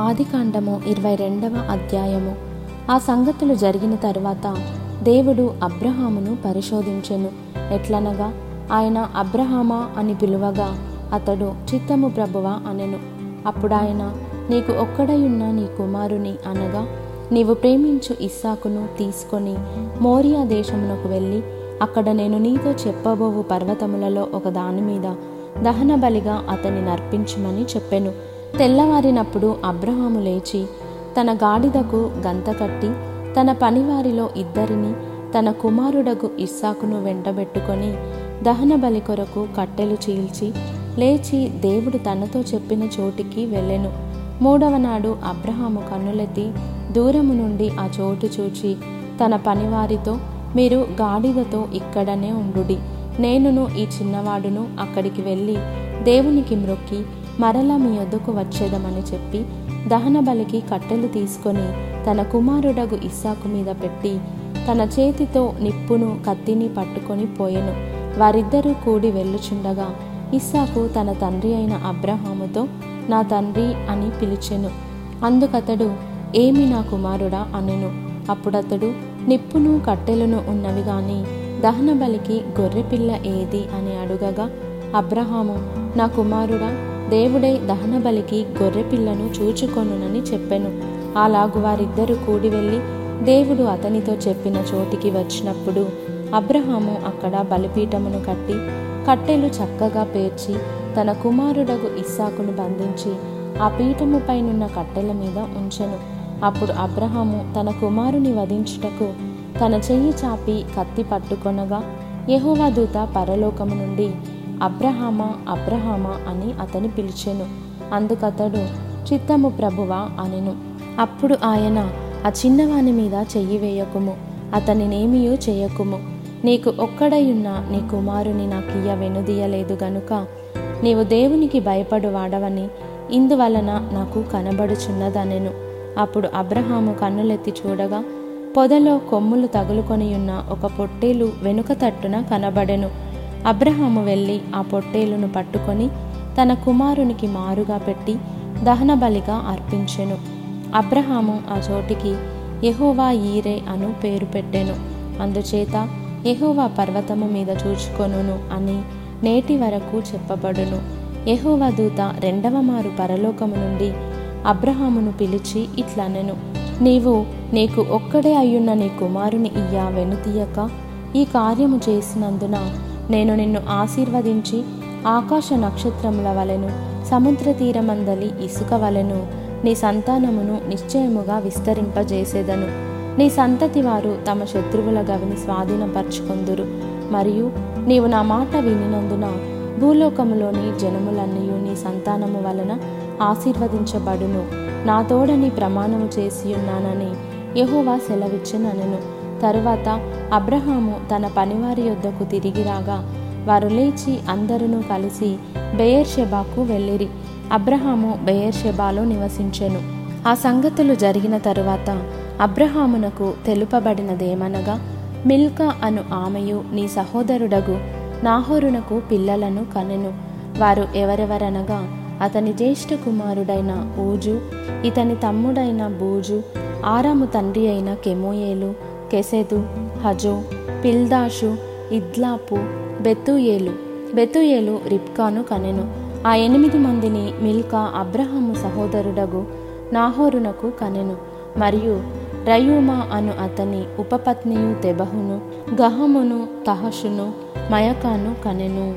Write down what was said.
ఆదికాండము ఇరవై రెండవ అధ్యాయము. ఆ సంగతులు జరిగిన తరువాత దేవుడు అబ్రహామును పరిశోధించెను. ఎట్లనగా ఆయన అబ్రహామా అని పిలువగా అతడు చిత్తము ప్రభువా అనెను. అప్పుడాయన నీకు ఒక్కడయున్న నీ కుమారుని అనగా నీవు ప్రేమించు ఇస్సాకును తీసుకొని మోరియా దేశమునకు వెళ్ళి అక్కడ నేను నీతో చెప్పబోవు పర్వతములలో ఒక దాని మీద దహన బలిగా అతన్ని నర్పించమని చెప్పెను. తెల్లవారినప్పుడు అబ్రహాము లేచి తన గాడిదకు గంత కట్టి తన పనివారిలో ఇద్దరిని తన కుమారుడకు ఇస్సాకును వెంటబెట్టుకొని దహన బలి కొరకు కట్టెలు చీల్చి లేచి దేవుడు తనతో చెప్పిన చోటికి వెళ్ళెను. మూడవ నాడు అబ్రహాము కన్నులెత్తి దూరము నుండి ఆ చోటు చూచి తన పనివారితో మీరు గాడిదతో ఇక్కడనే ఉండుడి. నేనును ఈ చిన్నవాడును అక్కడికి వెళ్ళి దేవునికి మ్రొక్కి మరలా మీ యొద్దకు వచ్చేదమని చెప్పి దహన బలికి కట్టెలు తీసుకొని తన కుమారుడగు ఇస్సాకు మీద పెట్టి తన చేతితో నిప్పును కత్తిని పట్టుకొని పోయెను. వారిద్దరూ కూడి వెళ్ళుచుండగా ఇస్సాకు తన తండ్రి అయిన అబ్రహాముతో నా తండ్రి అని పిలిచెను. అందుకతడు ఏమి నా కుమారుడా అనెను. అప్పుడతడు నిప్పును కట్టెలను ఉన్నవి గాని దహన బలికి గొర్రెపిల్ల ఏది అని అడుగగా అబ్రహాము నా కుమారుడా దేవుడే దహన బలికి గొర్రెపిల్లను చూచుకొనునని చెప్పెను. అలాగు వారిద్దరూ కూడి వెళ్ళి దేవుడు అతనితో చెప్పిన చోటికి వచ్చినప్పుడు అబ్రహాము అక్కడ బలిపీఠమును కట్టి కట్టెలు చక్కగా పేర్చి తన కుమారుడగు ఇస్సాకును బంధించి ఆ పీఠము పైనున్న కట్టెల మీద ఉంచెను. అప్పుడు అబ్రహాము తన కుమారుని వధించుటకు తన చెయ్యి చాపి కత్తి పట్టుకొనగా యెహోవా దూత పరలోకము నుండి అబ్రహామా అబ్రహామా అని అతని పిలిచెను. అందుకతడు చిత్తము ప్రభువా అనెను. అప్పుడు ఆయన ఆ చిన్నవాని మీద చెయ్యి వేయకుము అతనినేమియూ చేయకుము. నీకు ఒక్కడయున్న నీ కుమారుని నాకియ్య వెనుదీయలేదు గనుక నీవు దేవునికి భయపడు వాడవని ఇందువలన నాకు కనబడుచున్నదనెను. అప్పుడు అబ్రహాము కన్నులెత్తి చూడగా పొదలో కొమ్ములు తగులుకొనియున్న ఒక పొట్టేలు వెనుక తట్టున కనబడెను. అబ్రహాము వెళ్ళి ఆ పొట్టేలును పట్టుకొని తన కుమారునికి మారుగా పెట్టి దహన బలిగా అర్పించెను. అబ్రహాము ఆ చోటికి ఎహోవా ఈరే అను పేరు పెట్టెను. అందుచేత యహోవా పర్వతము మీద చూచుకొనును అని నేటి వరకు చెప్పబడును. యెహోవా దూత రెండవ మారు పరలోకము నుండి అబ్రహామును పిలిచి ఇట్లనెను నీవు నీకు ఒక్కడే అయ్యున్న నీ కుమారుని ఇయ్య వెనుతీయక ఈ కార్యము చేసినందున నేను నిన్ను ఆశీర్వదించి ఆకాశ నక్షత్రముల వలెను సముద్ర తీరమందలి ఇసుక వలెను నీ సంతానమును నిశ్చయముగా విస్తరింపజేసేదను. నీ సంతతి వారు తమ శత్రువుల గవిని స్వాధీనపరచుకొందురు. మరియు నీవు నా మాట వినినందున భూలోకములోని జనములన్నీ నీ సంతానము వలన ఆశీర్వదించబడును. నా తోడని ప్రమాణము చేసి ఉన్నానని యహోవా సెలవిచ్చినను తరువాత అబ్రహాము తన పనివారి యొద్దకు తిరిగి రాగా వారు లేచి అందరూ కలిసి బెయర్షెబాకు వెళ్ళిరి. అబ్రహాము బెయర్షెబాలో నివసించెను. ఆ సంగతులు జరిగిన తరువాత అబ్రహామునకు తెలుపబడినదేమనగా మిల్కా అను ఆమెయు నీ సహోదరుడగు నాహోరునకు పిల్లలను కనెను. వారు ఎవరెవరనగా అతని జ్యేష్ఠ కుమారుడైన ఊజు ఇతని తమ్ముడైన బూజు ఆరాము తండ్రి అయిన కెమోయేలు కెసెదు హజో పిల్దాషు ఇద్లాపు బెతుయేలు. బెతుయేలు రిప్కాను కనెను. ఆ ఎనిమిది మందిని మిల్కా అబ్రహాము సహోదరుడగు నాహోరునకు కనెను. మరియు రయూమా అను అతని ఉపపత్నియు తెబహును గహమును తహషును మయకాను కనెను.